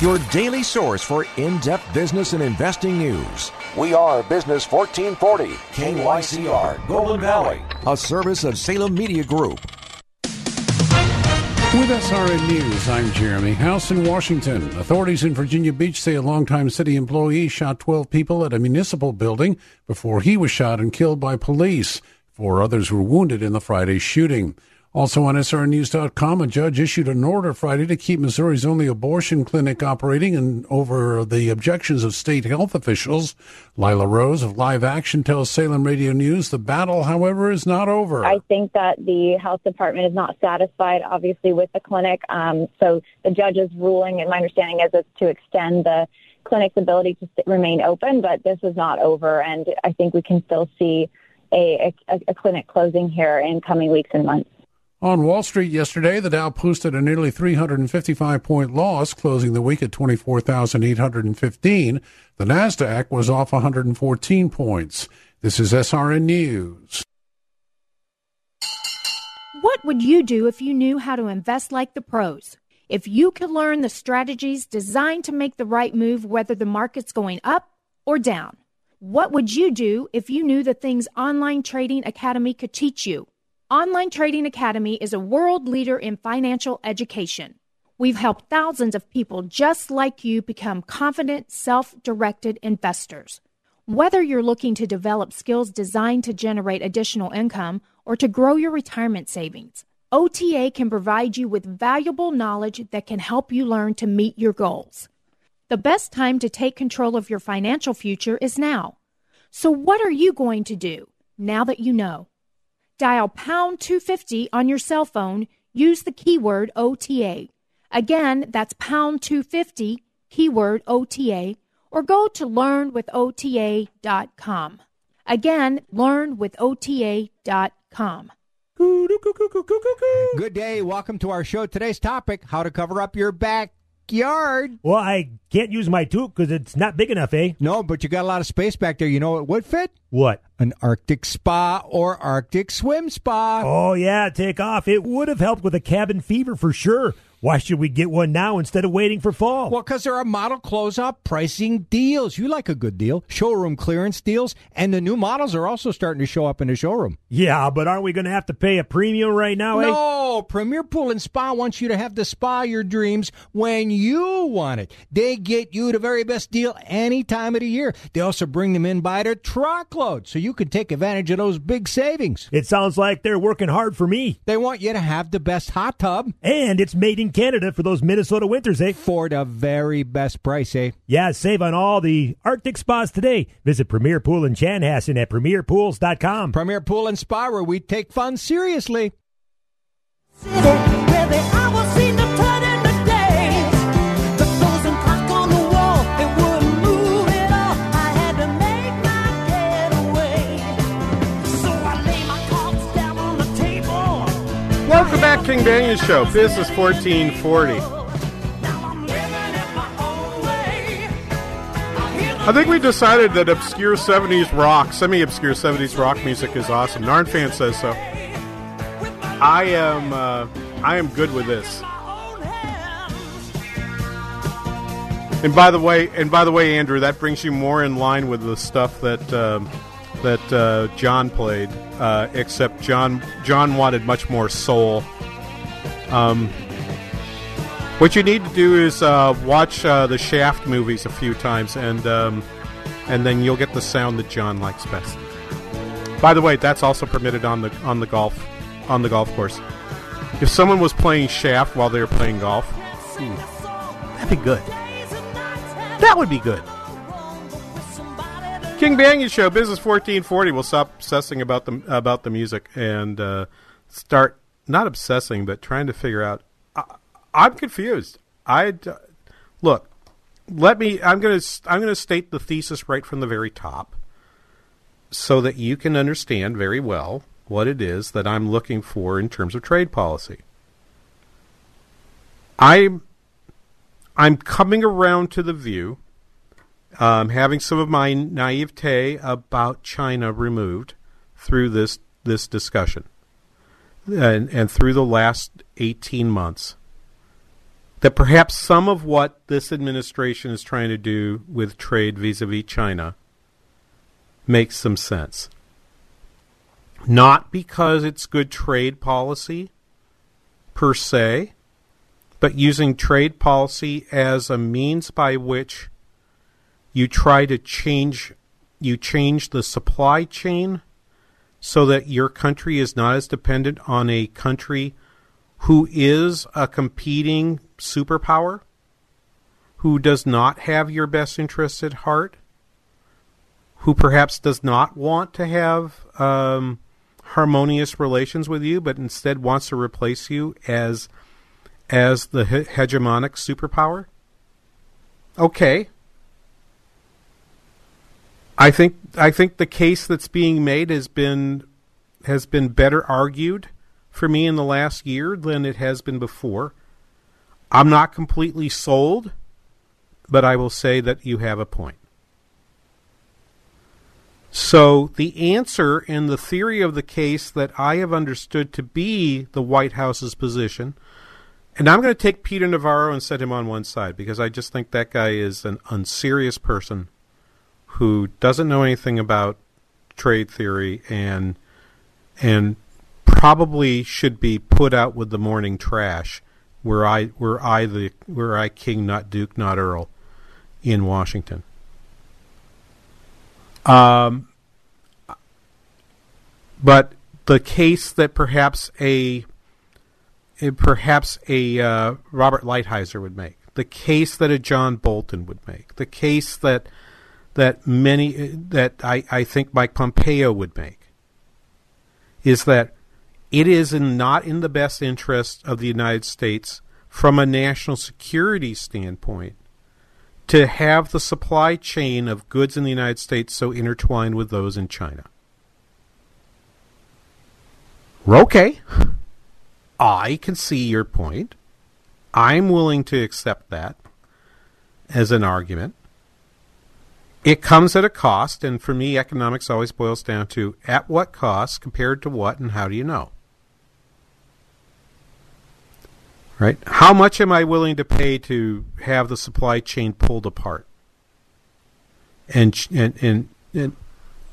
Your daily source for in depth business and investing news. We are Business 1440, KYCR, Golden Valley, a service of Salem Media Group. With SRN News, I'm Jeremy House in Washington. Authorities in Virginia Beach say a longtime city employee shot 12 people at a municipal building before he was shot and killed by police. Four others were wounded in the Friday shooting. Also on SRNews.com, a judge issued an order Friday to keep Missouri's only abortion clinic operating and over the objections of state health officials. Lila Rose of Live Action tells Salem Radio News the battle, however, is not over. I think that the health department is not satisfied, obviously, with the clinic. Um, so the judge's ruling, and my understanding is, it's to extend the clinic's ability to remain open, but this is not over, and I think we can still see a, a, a clinic closing here in coming weeks and months. On Wall Street yesterday, the Dow posted a nearly 355 point loss, closing the week at 24,815. The Nasdaq was off 114 points. This is SRN News. What would you do if you knew how to invest like the pros? If you could learn the strategies designed to make the right move whether the market's going up or down? What would you do if you knew the things Online Trading Academy could teach you? Online Trading Academy is a world leader in financial education. We've helped thousands of people just like you become confident, self directed investors. Whether you're looking to develop skills designed to generate additional income or to grow your retirement savings, OTA can provide you with valuable knowledge that can help you learn to meet your goals. The best time to take control of your financial future is now. So, what are you going to do now that you know? Dial pound 250 on your cell phone. Use the keyword OTA. Again, that's pound 250, keyword OTA, or go to learnwithota.com. Again, learnwithota.com. Good day. Welcome to our show. Today's topic how to cover up your backyard. Well, I can't use my toque because it's not big enough, eh? No, but you got a lot of space back there. You know what would fit? What? An Arctic spa or Arctic swim spa. Oh, yeah, take off. It would have helped with a cabin fever for sure. Why should we get one now instead of waiting for fall? Well, because there are model close-up pricing deals. You like a good deal. Showroom clearance deals. And the new models are also starting to show up in the showroom. Yeah, but aren't we going to have to pay a premium right now, eh? No, Premier Pool and Spa wants you to have the spa your dreams when you want it. They get you the very best deal any time of the year. They also bring them in by the truckload, so you can take advantage of those big savings. It sounds like they're working hard for me. They want you to have the best hot tub. And it's made in Canada for those Minnesota winters, eh? For the very best price, eh? Yeah, save on all the Arctic spas today. Visit Premier Pool in Chanhassen at premierpools.com. Premier Pool and Spa, where we take fun seriously. Banaian Show, Business 1440. I think we decided that obscure 70s rock, semi obscure 70s rock music is awesome. Narn fan says so. I am, uh, I am good with this. And by the way, and by the way, Andrew, that brings you more in line with the stuff that um, that uh, John played. Uh, except John John wanted much more soul. Um, what you need to do is uh, watch uh, the Shaft movies a few times, and um, and then you'll get the sound that John likes best. By the way, that's also permitted on the on the golf on the golf course. If someone was playing Shaft while they were playing golf, hmm, that'd be good. That would be good. King Banaian Show, Business fourteen forty. We'll stop obsessing about the about the music and uh, start not obsessing, but trying to figure out. Uh, I'm confused. I look. Let me. I'm to. I'm to state the thesis right from the very top, so that you can understand very well what it is that I'm looking for in terms of trade policy. I'm. I'm coming around to the view, um, having some of my naivete about China removed through this this discussion, and and through the last eighteen months that perhaps some of what this administration is trying to do with trade vis-a-vis China makes some sense. Not because it's good trade policy per se, but using trade policy as a means by which you try to change you change the supply chain so that your country is not as dependent on a country who is a competing superpower, who does not have your best interests at heart, who perhaps does not want to have um, harmonious relations with you, but instead wants to replace you as as the he- hegemonic superpower. Okay. I think I think the case that's being made has been has been better argued for me in the last year than it has been before. I'm not completely sold, but I will say that you have a point. So, the answer in the theory of the case that I have understood to be the White House's position, and I'm going to take Peter Navarro and set him on one side because I just think that guy is an unserious person who doesn't know anything about trade theory and and probably should be put out with the morning trash. Were I were I the were I king, not duke, not earl, in Washington. Um, but the case that perhaps a, perhaps a uh, Robert Lighthizer would make, the case that a John Bolton would make, the case that that many that I, I think Mike Pompeo would make, is that it is in, not in the best interest of the United States from a national security standpoint to have the supply chain of goods in the United States so intertwined with those in China. Okay. I can see your point. I'm willing to accept that as an argument. It comes at a cost, and for me, economics always boils down to at what cost compared to what, and how do you know? Right? How much am I willing to pay to have the supply chain pulled apart? And and and, and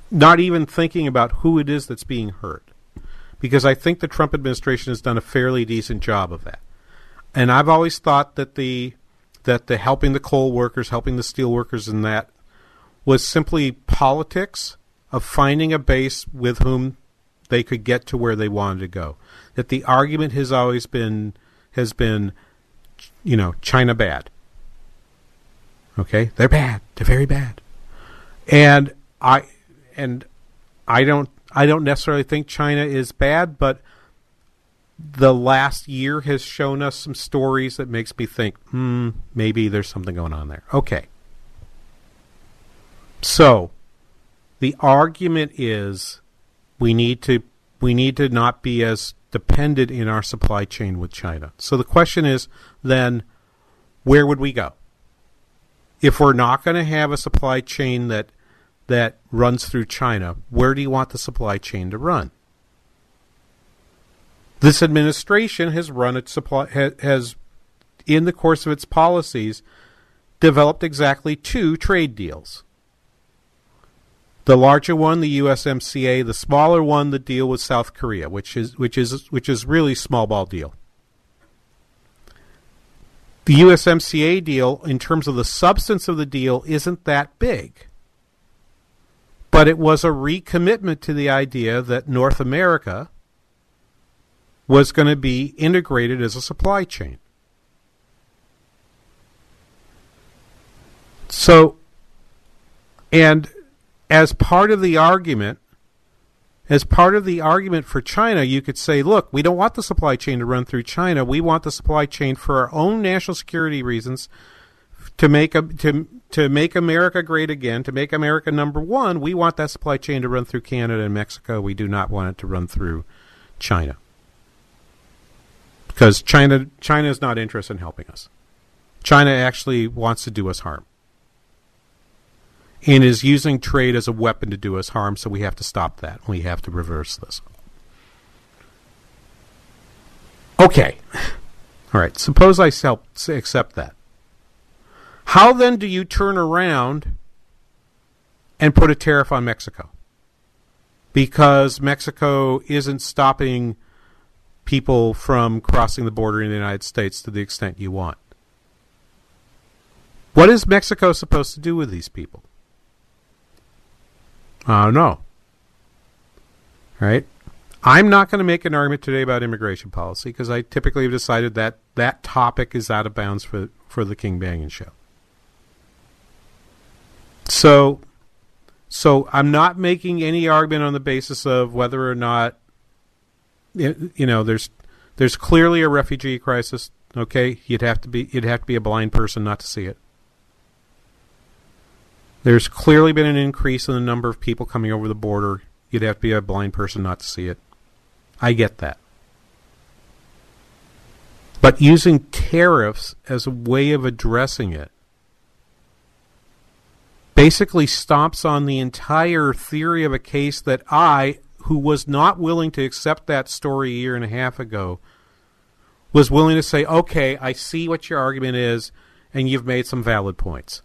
not even thinking about who it is that's being hurt. Because I think the Trump administration has done a fairly decent job of that. And I've always thought that the that the helping the coal workers, helping the steel workers and that was simply politics of finding a base with whom they could get to where they wanted to go. That the argument has always been has been, you know, China bad. Okay, they're bad. They're very bad, and I and I don't I don't necessarily think China is bad, but the last year has shown us some stories that makes me think, hmm, maybe there's something going on there. Okay. So, the argument is we need to we need to not be as dependent in our supply chain with China. So the question is then, where would we go? If we're not going to have a supply chain that that runs through China, where do you want the supply chain to run? This administration has run its supply has, in the course of its policies, developed exactly two trade deals. The larger one, the USMCA. The smaller one, the deal with South Korea, which is which is which is really small ball deal. The USMCA deal, in terms of the substance of the deal, isn't that big. But it was a recommitment to the idea that North America was going to be integrated as a supply chain. So, and as part of the argument, as part of the argument for China, you could say, look, we don't want the supply chain to run through China. We want the supply chain for our own national security reasons to make a, to to make America great again, to make America number one. We want that supply chain to run through Canada and Mexico. We do not want it to run through China because China China is not interested in helping us. China actually wants to do us harm and is using trade as a weapon to do us harm, so we have to stop that. We have to reverse this. Okay. All right. Suppose I accept that. How then do you turn around and put a tariff on Mexico? Because Mexico isn't stopping people from crossing the border in the United States to the extent you want. What is Mexico supposed to do with these people? Uh, Don't know. Right? I'm not going to make an argument today about immigration policy because I typically have decided that that topic is out of bounds for, for the King Banaian show. So, so I'm not making any argument on the basis of whether or not, you know, there's there's clearly a refugee crisis. Okay, you'd have to be you'd have to be a blind person not to see it. There's clearly been an increase in the number of people coming over the border. You'd have to be a blind person not to see it. I get that. But using tariffs as a way of addressing it basically stomps on the entire theory of a case that I, who was not willing to accept that story a year and a half ago, was willing to say, okay, I see what your argument is, and you've made some valid points.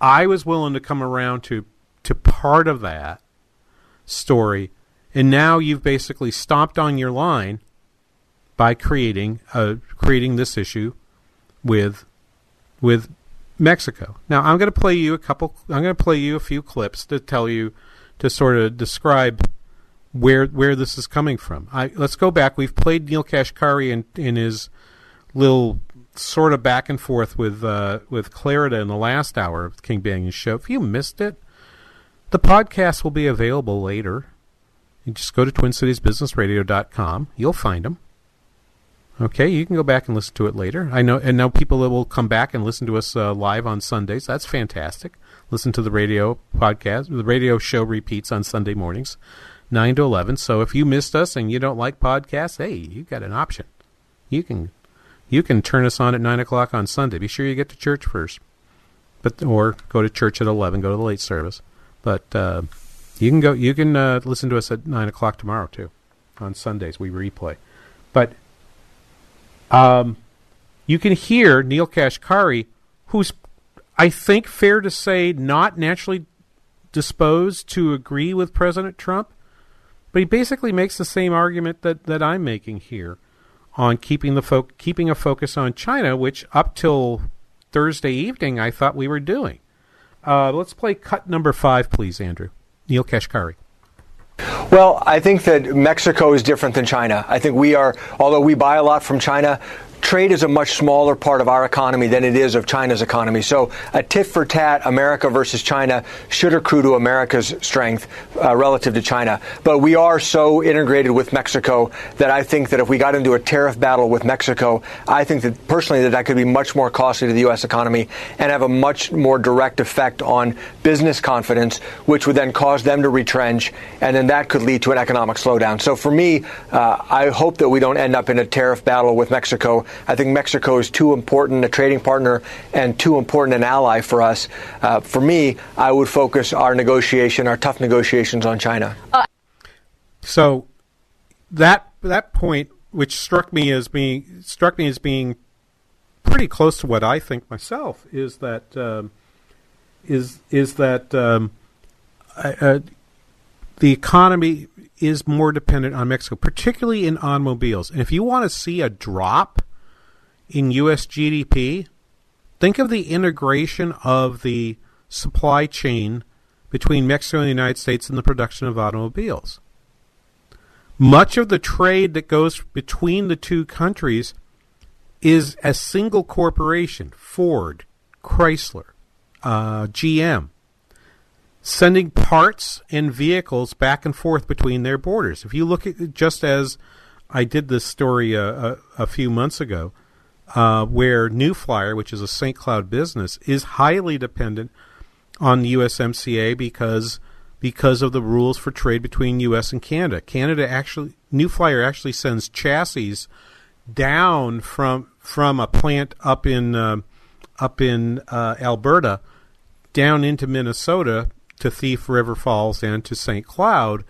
I was willing to come around to to part of that story, and now you've basically stomped on your line by creating uh, creating this issue with with Mexico. Now I'm going to play you a couple. I'm going to play you a few clips to tell you to sort of describe where where this is coming from. I, let's go back. We've played Neel Kashkari in in his little sort of back and forth with uh, with Clarida in the last hour of King Banaian show. If you missed it, the podcast will be available later. You just go to TwinCitiesBusinessRadio.com. You'll find them. Okay, you can go back and listen to it later. I know, and now people will come back and listen to us uh, live on Sundays. That's fantastic. Listen to the radio podcast. The radio show repeats on Sunday mornings, nine to eleven. So if you missed us and you don't like podcasts, hey, you got an option. You can you can turn us on at nine o'clock on Sunday. Be sure you get to church first, but or go to church at eleven. Go to the late service, but uh, you can go. You can uh, listen to us at nine o'clock tomorrow too, on Sundays. We replay, but um, you can hear Neel Kashkari, who's I think fair to say not naturally disposed to agree with President Trump, but he basically makes the same argument that that I'm making here on keeping the fo- keeping a focus on China, which up till Thursday evening I thought we were doing. Uh, let's play cut number five, please, Andrew. Neel Kashkari. Well, I think that Mexico is different than China. I think we are, although we buy a lot from China, trade is a much smaller part of our economy than it is of China's economy. So a tit for tat, America versus China, should accrue to America's strength uh, relative to China. But we are so integrated with Mexico that I think that if we got into a tariff battle with Mexico, I think that personally that that could be much more costly to the U.S. economy and have a much more direct effect on business confidence, which would then cause them to retrench, and then that could lead to an economic slowdown. So for me, uh, I hope that we don't end up in a tariff battle with Mexico I think Mexico is too important a trading partner and too important an ally for us. Uh, for me, I would focus our negotiation, our tough negotiations on China. So that that point, which struck me as being struck me as being pretty close to what I think myself, is that um, is is that um, uh, the economy is more dependent on Mexico, particularly in automobiles. And if you want to see a drop in U.S. GDP, think of the integration of the supply chain between Mexico and the United States in the production of automobiles. Much of the trade that goes between the two countries is a single corporation Ford, Chrysler, uh, GM. sending parts and vehicles back and forth between their borders. If you look at just as I did this story a, a, a few months ago, uh, where New Flyer, which is a St. Cloud business, is highly dependent on the USMCA because because of the rules for trade between U.S. and Canada. Canada actually, New Flyer actually sends chassis down from from a plant up in uh, up in uh, Alberta down into Minnesota to Thief River Falls and to St. Cloud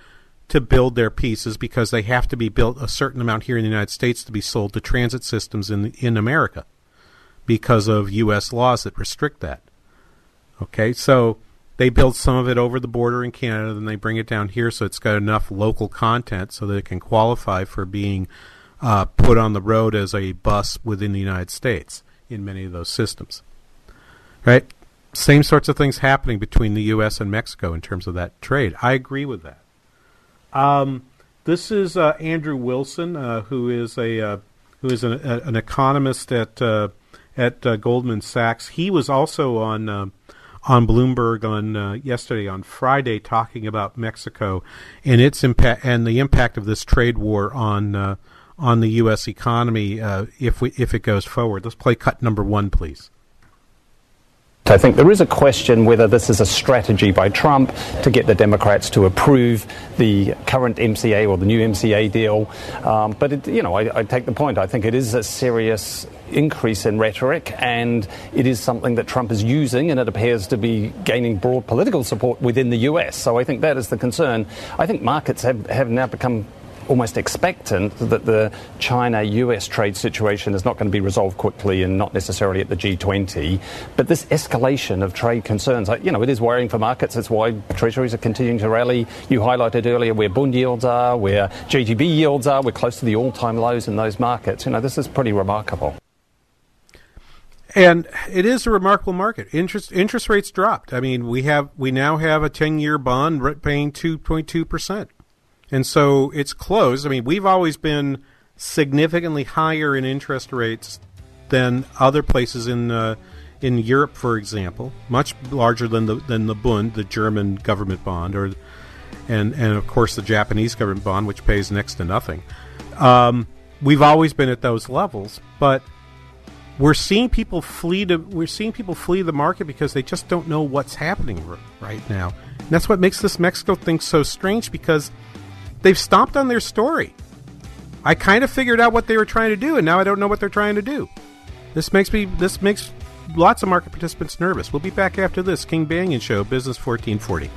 to build their pieces because they have to be built a certain amount here in the United States to be sold to transit systems in in America because of U.S. laws that restrict that. Okay, so they build some of it over the border in Canada, then they bring it down here so it's got enough local content so that it can qualify for being uh, put on the road as a bus within the United States in many of those systems. Right? Same sorts of things happening between the U.S. and Mexico in terms of that trade. I agree with that. Um, this is uh, Andrew Wilson, uh, who is a uh, who is an, a, an economist at uh, at uh, Goldman Sachs. He was also on on Bloomberg on yesterday on Friday talking about Mexico and its impact and the impact of this trade war on on the U.S. economy if we if it goes forward. Let's play cut number one, please. I think there is a question whether this is a strategy by Trump to get the Democrats to approve the current MCA or the new MCA deal. Um, but, it, you know, I, I take the point. I think it is a serious increase in rhetoric, and it is something that Trump is using, and it appears to be gaining broad political support within the US. So I think that is the concern. I think markets have, have now become almost expectant that the China US trade situation is not going to be resolved quickly and not necessarily at the G20. But this escalation of trade concerns, you know, it is worrying for markets. That's why treasuries are continuing to rally. You highlighted earlier where bond yields are, where GGB yields are. We're close to the all time lows in those markets. You know, this is pretty remarkable. And it is a remarkable market. Interest interest rates dropped. I mean, we have we now have a ten year bond paying two point two percent. And so it's closed. I mean, we've always been significantly higher in interest rates than other places in uh, in Europe, for example, much larger than the than the Bund, the German government bond, or and and of course the Japanese government bond, which pays next to nothing. Um, we've always been at those levels, but we're seeing people flee to we're seeing people flee the market because they just don't know what's happening right now. And that's what makes this Mexico thing so strange because they've stomped on their story. I kind of figured out what they were trying to do, and now I don't know what they're trying to do. This makes me this makes lots of market participants nervous. We'll be back after this King Banaian Show, Business 1440.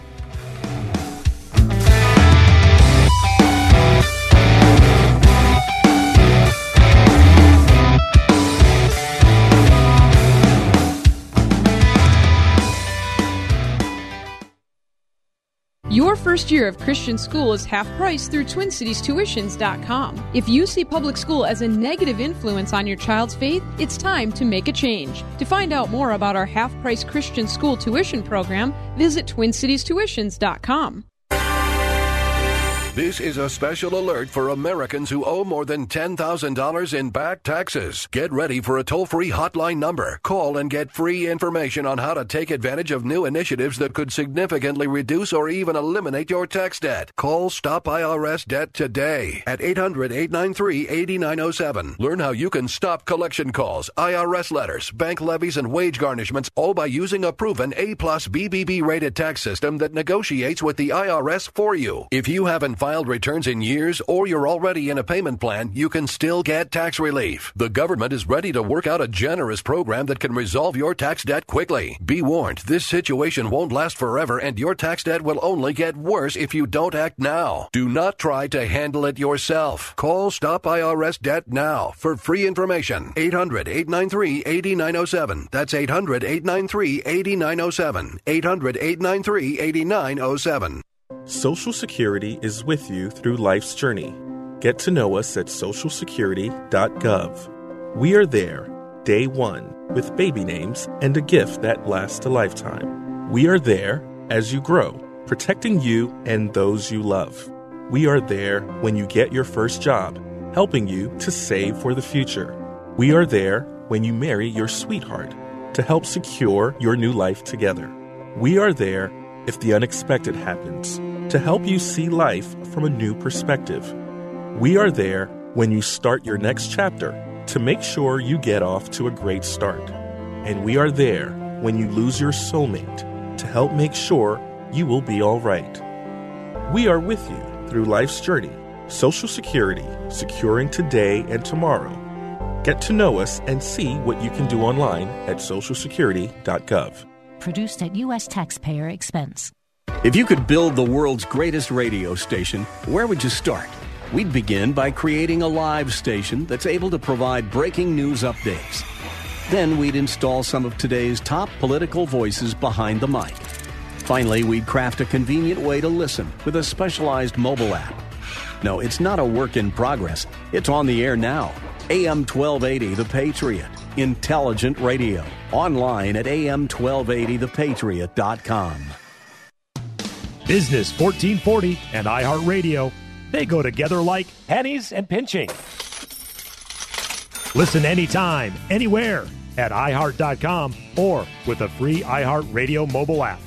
Your first year of Christian school is half price through TwinCitiesTuitions.com. If you see public school as a negative influence on your child's faith, it's time to make a change. To find out more about our half price Christian school tuition program, visit TwinCitiesTuitions.com. This is a special alert for Americans who owe more than $10,000 in back taxes. Get ready for a toll free hotline number. Call and get free information on how to take advantage of new initiatives that could significantly reduce or even eliminate your tax debt. Call Stop IRS Debt today at 800 893 8907. Learn how you can stop collection calls, IRS letters, bank levies, and wage garnishments, all by using a proven A plus BBB rated tax system that negotiates with the IRS for you. If you haven't filed returns in years or you're already in a payment plan, you can still get tax relief. The government is ready to work out a generous program that can resolve your tax debt quickly. Be warned, this situation won't last forever and your tax debt will only get worse if you don't act now. Do not try to handle it yourself. Call Stop IRS Debt now for free information. 800 893 8907. That's 800 893 8907. 800 893 8907. Social Security is with you through life's journey. Get to know us at socialsecurity.gov. We are there, day one, with baby names and a gift that lasts a lifetime. We are there as you grow, protecting you and those you love. We are there when you get your first job, helping you to save for the future. We are there when you marry your sweetheart to help secure your new life together. We are there if the unexpected happens, to help you see life from a new perspective. We are there when you start your next chapter to make sure you get off to a great start. And we are there when you lose your soulmate to help make sure you will be all right. We are with you through life's journey, Social Security, securing today and tomorrow. Get to know us and see what you can do online at socialsecurity.gov. Produced at U.S. taxpayer expense. If you could build the world's greatest radio station, where would you start? We'd begin by creating a live station that's able to provide breaking news updates. Then we'd install some of today's top political voices behind the mic. Finally, we'd craft a convenient way to listen with a specialized mobile app. No, it's not a work in progress. It's on the air now. AM 1280 The Patriot. Intelligent radio. Online at am1280thepatriot.com. Business 1440 and iHeartRadio. They go together like pennies and pinching. Listen anytime, anywhere at iHeart.com or with a free iHeartRadio mobile app.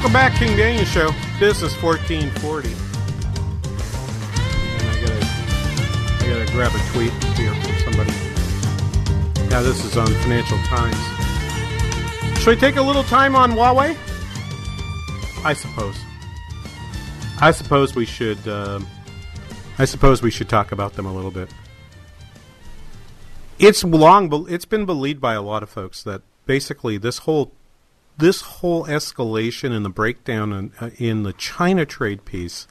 Welcome back, King Daniel Show. Business 1440. And I gotta, I gotta grab a tweet here from somebody. Yeah, this is on Financial Times. Should we take a little time on Huawei? I suppose. I suppose we should. Um, I suppose we should talk about them a little bit. It's long. It's been believed by a lot of folks that basically this whole this whole escalation and the breakdown in, uh, in the China trade piece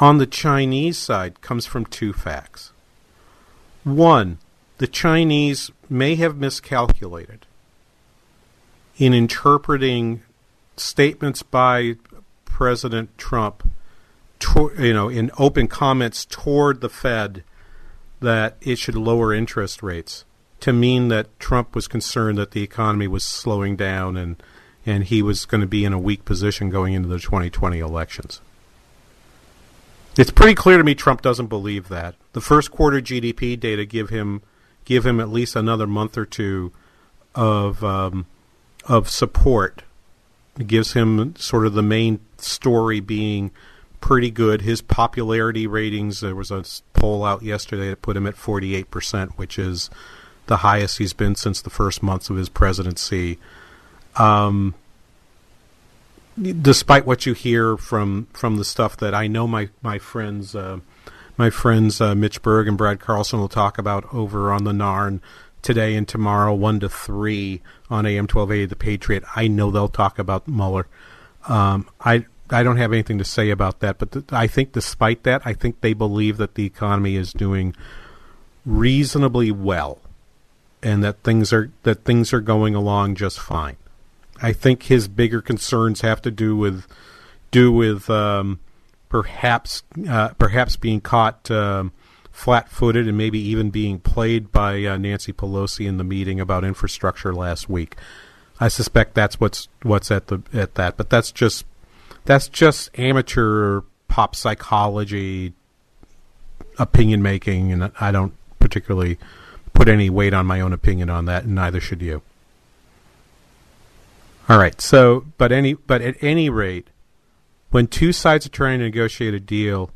on the Chinese side comes from two facts. One, the Chinese may have miscalculated in interpreting statements by President Trump, to, you know, in open comments toward the Fed that it should lower interest rates to mean that Trump was concerned that the economy was slowing down and and he was going to be in a weak position going into the 2020 elections. It's pretty clear to me Trump doesn't believe that. The first quarter GDP data give him give him at least another month or two of um, of support. It gives him sort of the main story being pretty good. His popularity ratings. There was a poll out yesterday that put him at 48 percent, which is the highest he's been since the first months of his presidency. Um, despite what you hear from from the stuff that I know my my friends uh, my friends uh, Mitch Berg and Brad Carlson will talk about over on the Narn today and tomorrow, one to three on AM twelve eighty The Patriot. I know they'll talk about Mueller. Um, I I don't have anything to say about that, but th- I think despite that, I think they believe that the economy is doing reasonably well, and that things are that things are going along just fine. I think his bigger concerns have to do with do with um, perhaps uh, perhaps being caught um, flat-footed and maybe even being played by uh, Nancy Pelosi in the meeting about infrastructure last week. I suspect that's what's what's at the at that, but that's just that's just amateur pop psychology opinion making, and I don't particularly put any weight on my own opinion on that, and neither should you. All right. So, but any but at any rate, when two sides are trying to negotiate a deal,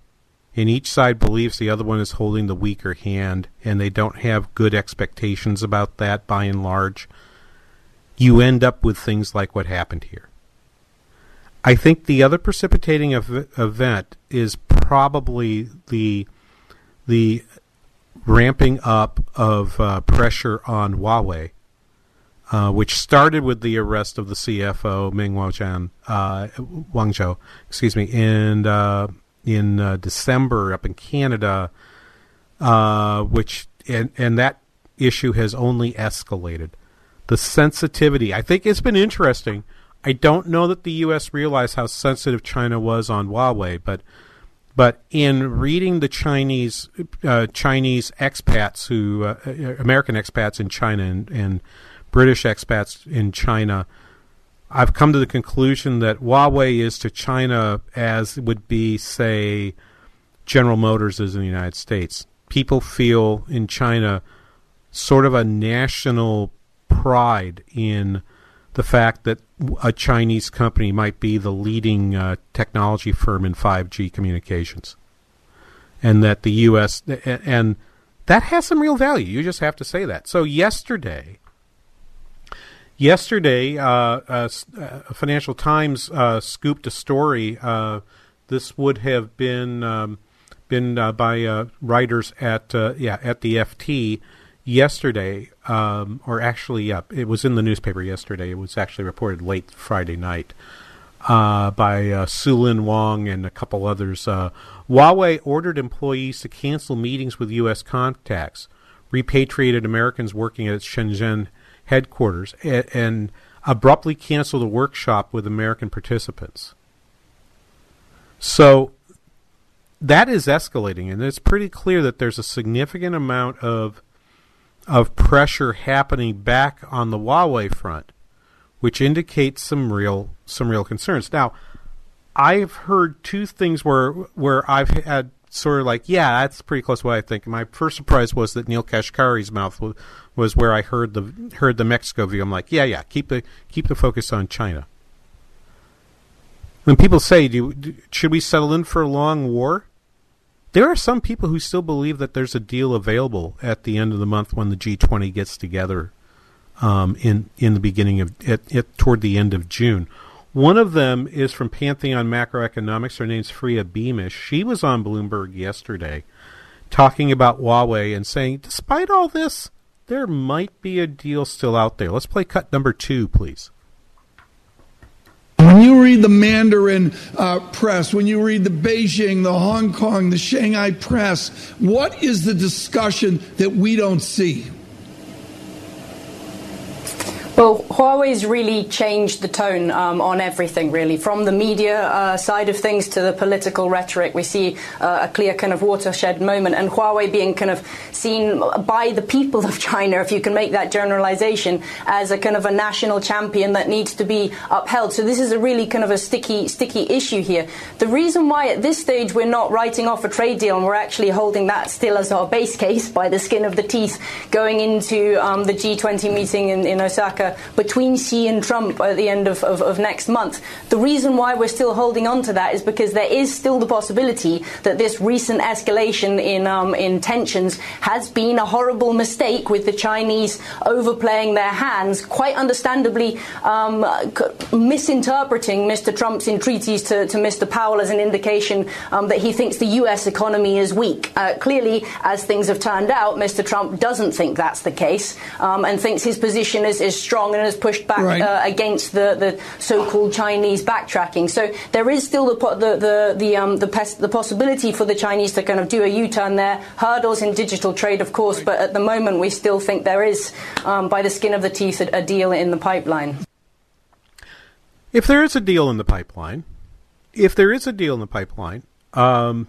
and each side believes the other one is holding the weaker hand, and they don't have good expectations about that by and large, you end up with things like what happened here. I think the other precipitating ev- event is probably the the ramping up of uh, pressure on Huawei uh, which started with the arrest of the CFO Meng Wanzhou, uh, Wangzhou, excuse me, in uh, in uh, December up in Canada, uh, which and and that issue has only escalated. The sensitivity, I think, it's been interesting. I don't know that the U.S. realized how sensitive China was on Huawei, but but in reading the Chinese uh, Chinese expats who American expats in China and, and British expats in China. I've come to the conclusion that Huawei is to China as would be, say, General Motors is in the United States. People feel in China sort of a national pride in the fact that a Chinese company might be the leading uh, technology firm in 5G communications, and that the U.S. and that has some real value. You just have to say that. So yesterday, yesterday, uh, uh, uh Financial Times uh, scooped a story. This would have been um, been by writers at yeah at the FT yesterday, um, or actually, yeah, it was in the newspaper yesterday. It was actually reported late Friday night uh, by uh, Su-Lin Wang and a couple others. Uh, Huawei ordered employees to cancel meetings with U.S. contacts, repatriated Americans working at its Shenzhen headquarters, and, and abruptly canceled a workshop with American participants. So that is escalating, and it's pretty clear that there's a significant amount of of pressure happening back on the Huawei front, which indicates some real some real concerns. Now, I've heard two things where where I've had sort of like, yeah, that's pretty close to what I think. My first surprise was that Neel Kashkari's mouth was, was where I heard the heard the Mexico view. I'm like, yeah, yeah, keep the keep the focus on China. When people say, do, do should we settle in for a long war? There are some people who still believe that there's a deal available at the end of the month when the G20 gets together um, in in the beginning of it, toward the end of June. One of them is from Pantheon Macroeconomics. Her name's Freya Beamish. She was on Bloomberg yesterday talking about Huawei and saying, despite all this, there might be a deal still out there. Let's play cut number two, please. When you read the Mandarin uh, press, when you read the Beijing, the Hong Kong, the Shanghai press, what is the discussion that we don't see? Well, Huawei's really changed the tone um, on everything, really, from the media uh, side of things to the political rhetoric. We see uh, a clear kind of watershed moment, and Huawei being kind of seen by the people of China, if you can make that generalization, as a kind of a national champion that needs to be upheld. So this is a really kind of a sticky, sticky issue here. The reason why at this stage we're not writing off a trade deal and we're actually holding that still as our base case by the skin of the teeth going into um, the G20 meeting in, in Osaka between Xi and Trump at the end of, of, of next month. The reason why we're still holding on to that is because there is still the possibility that this recent escalation in, um, in tensions has been a horrible mistake with the Chinese overplaying their hands, quite understandably um, misinterpreting Mr. Trump's entreaties to, to Mr. Powell as an indication um, that he thinks the U.S. economy is weak. Uh, clearly, as things have turned out, Mr. Trump doesn't think that's the case um, and thinks his position is, is strong strong and has pushed back right. uh, against the, the so-called Chinese backtracking. So there is still the the the the, um, the, pes- the, possibility for the Chinese to kind of do a U-turn there. Hurdles in digital trade, of course, right. but at the moment we still think there is, um, by the skin of the teeth, a, a deal in the pipeline. If there is a deal in the pipeline, if there is a deal in the pipeline, um,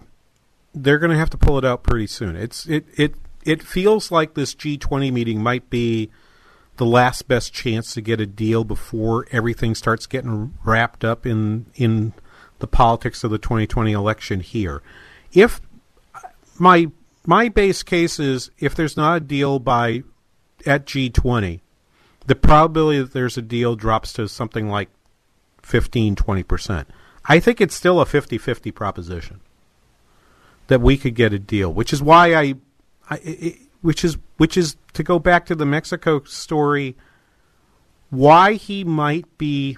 they're going to have to pull it out pretty soon. It's it it it feels like this G20 meeting might be the last best chance to get a deal before everything starts getting wrapped up in in the politics of the 2020 election here. If my my base case is if there's not a deal by at G20, the probability that there's a deal drops to something like 15 20%. I think it's still a 50-50 proposition that we could get a deal, which is why I, I it, which is which is to go back to the Mexico story, why he might be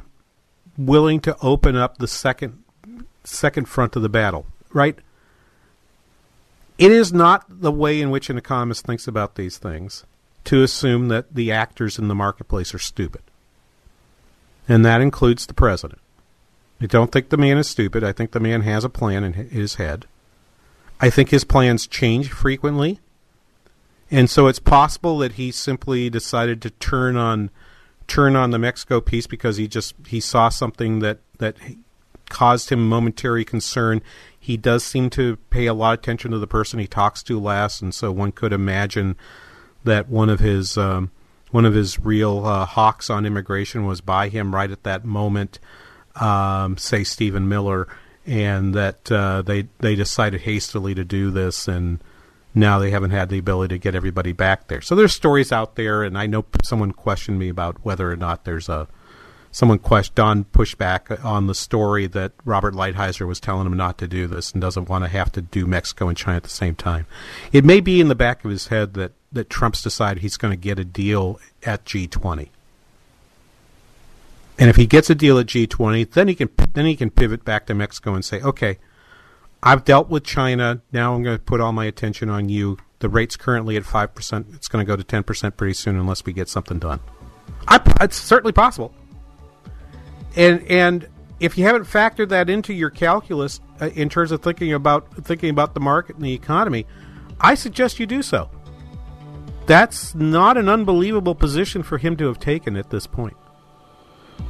willing to open up the second second front of the battle, right? It is not the way in which an economist thinks about these things to assume that the actors in the marketplace are stupid. And that includes the president. I don't think the man is stupid. I think the man has a plan in his head. I think his plans change frequently. And so it's possible that he simply decided to turn on turn on the Mexico piece because he just he saw something that that caused him momentary concern. He does seem to pay a lot of attention to the person he talks to last, and so one could imagine that one of his um, one of his real uh, hawks on immigration was by him right at that moment, um, say Stephen Miller, and that uh, they they decided hastily to do this, and now they haven't had the ability to get everybody back there. So there's stories out there, and I know someone questioned me about whether or not there's a someone questioned Don pushed back on the story that Robert Lighthizer was telling him not to do this and doesn't want to have to do Mexico and China at the same time. It may be in the back of his head that that Trump's decided he's going to get a deal at G20. And if he gets a deal at G20, then he can then he can pivot back to Mexico and say, "Okay, I've dealt with China. Now I'm going to put all my attention on you. The rate's currently at five percent. It's going to go to ten percent pretty soon unless we get something done." I, it's certainly possible. And and if you haven't factored that into your calculus uh, in terms of thinking about thinking about the market and the economy, I suggest you do so. That's not an unbelievable position for him to have taken at this point.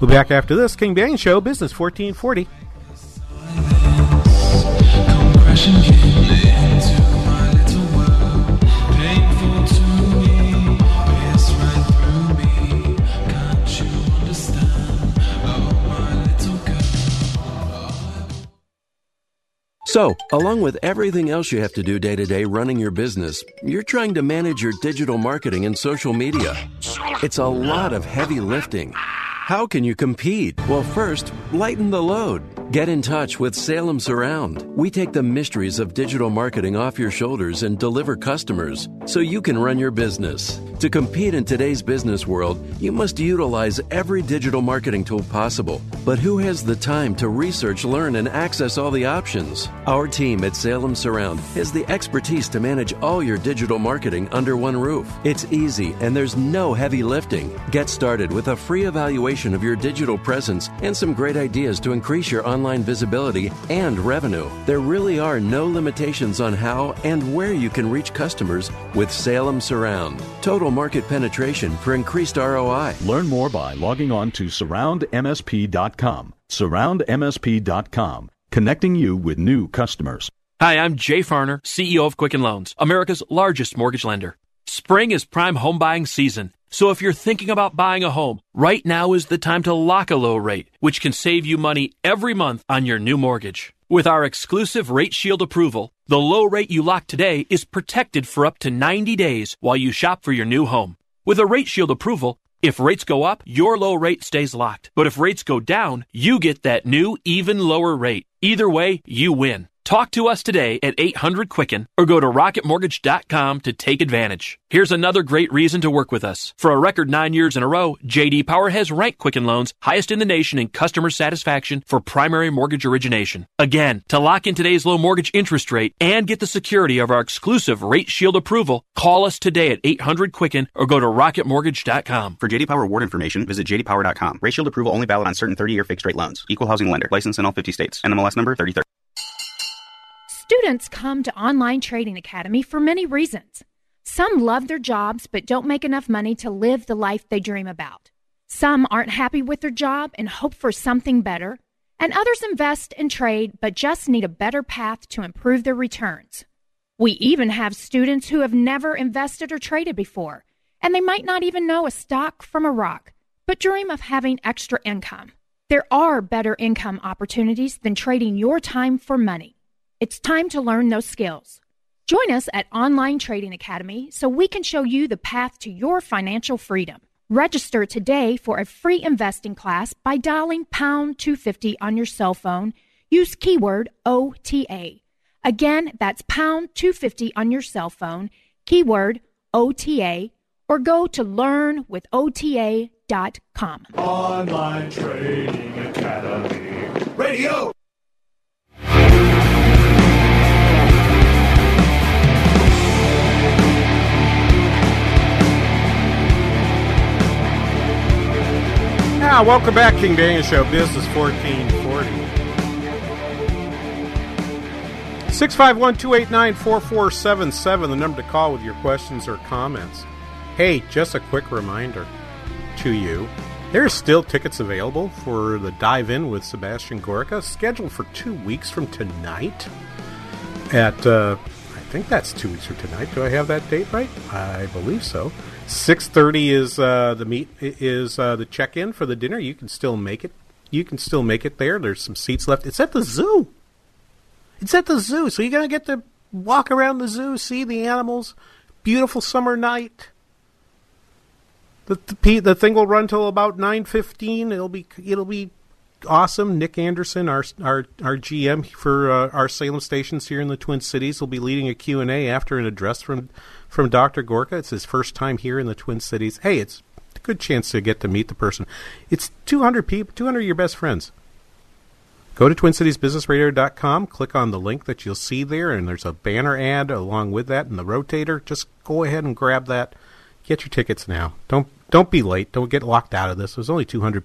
We'll be back after this. King Banaian Show, Business 1440. So, along with everything else you have to do day to day running your business, you're trying to manage your digital marketing and social media. It's a lot of heavy lifting. How can you compete? Well, first, lighten the load. Get in touch with Salem Surround. We take the mysteries of digital marketing off your shoulders and deliver customers so you can run your business. To compete in today's business world, you must utilize every digital marketing tool possible. But who has the time to research, learn, and access all the options? Our team at Salem Surround has the expertise to manage all your digital marketing under one roof. It's easy and there's no heavy lifting. Get started with a free evaluation of your digital presence and some great ideas to increase your online visibility and revenue. There really are no limitations on how and where you can reach customers with Salem Surround. Total market penetration for increased ROI. Learn more by logging on to surroundmsp.com. Surroundmsp.com, connecting you with new customers. Hi, I'm Jay Farner, CEO of Quicken Loans, America's largest mortgage lender. Spring is prime home buying season. So if you're thinking about buying a home, right now is the time to lock a low rate, which can save you money every month on your new mortgage. With our exclusive Rate Shield approval, the low rate you lock today is protected for up to 90 days while you shop for your new home. With a Rate Shield approval, if rates go up, your low rate stays locked. But if rates go down, you get that new, even lower rate. Either way, you win. Talk to us today at 800 Quicken or go to rocketmortgage.com to take advantage. Here's another great reason to work with us. For a record nine years in a row, JD Power has ranked Quicken Loans highest in the nation in customer satisfaction for primary mortgage origination. Again, to lock in today's low mortgage interest rate and get the security of our exclusive Rate Shield approval, call us today at 800 Quicken or go to rocketmortgage.com. For JD Power award information, visit jdpower.com. Rate Shield approval only valid on certain 30-year fixed rate loans. Equal housing lender. License in all 50 states. NMLS number 3030. Students come to Online Trading Academy for many reasons. Some love their jobs but don't make enough money to live the life they dream about. Some aren't happy with their job and hope for something better. And others invest and trade but just need a better path to improve their returns. We even have students who have never invested or traded before, and they might not even know a stock from a rock, but dream of having extra income. There are better income opportunities than trading your time for money. It's time to learn those skills. Join us at Online Trading Academy so we can show you the path to your financial freedom. Register today for a free investing class by dialing pound 250 on your cell phone. Use keyword OTA. Again, that's pound 250 on your cell phone, keyword OTA, or go to learnwithota.com. Online Trading Academy. Radio! Yeah, welcome back, King Banaian Show, Business 1440. 651 289 4477, the number to call with your questions or comments. Hey, just a quick reminder to you there are still tickets available for the Dive In with Sebastian Gorka, scheduled for two weeks from tonight at, uh, think that's two weeks from tonight. Do I have that date right? I believe so. Six thirty is uh, the meet is uh, the check in for the dinner. You can still make it. You can still make it there. There's some seats left. It's at the zoo. It's at the zoo, so you're gonna get to walk around the zoo, see the animals. Beautiful summer night. The the, the thing will run till about nine fifteen. It'll be it'll be awesome. Nick Anderson, our our our GM for uh, our Salem stations here in the Twin Cities, will be leading a Q and A after an address from from Dr. Gorka. It's his first time here in the Twin Cities. Hey, it's a good chance to get to meet the person. It's 200 people, 200 of your best friends. Go to TwinCitiesBusinessRadio.com, click on the link that you'll see there, and there's a banner ad along with that and the rotator. Just go ahead and grab that. Get your tickets now. Don't don't be late. Don't get locked out of this. There's only 200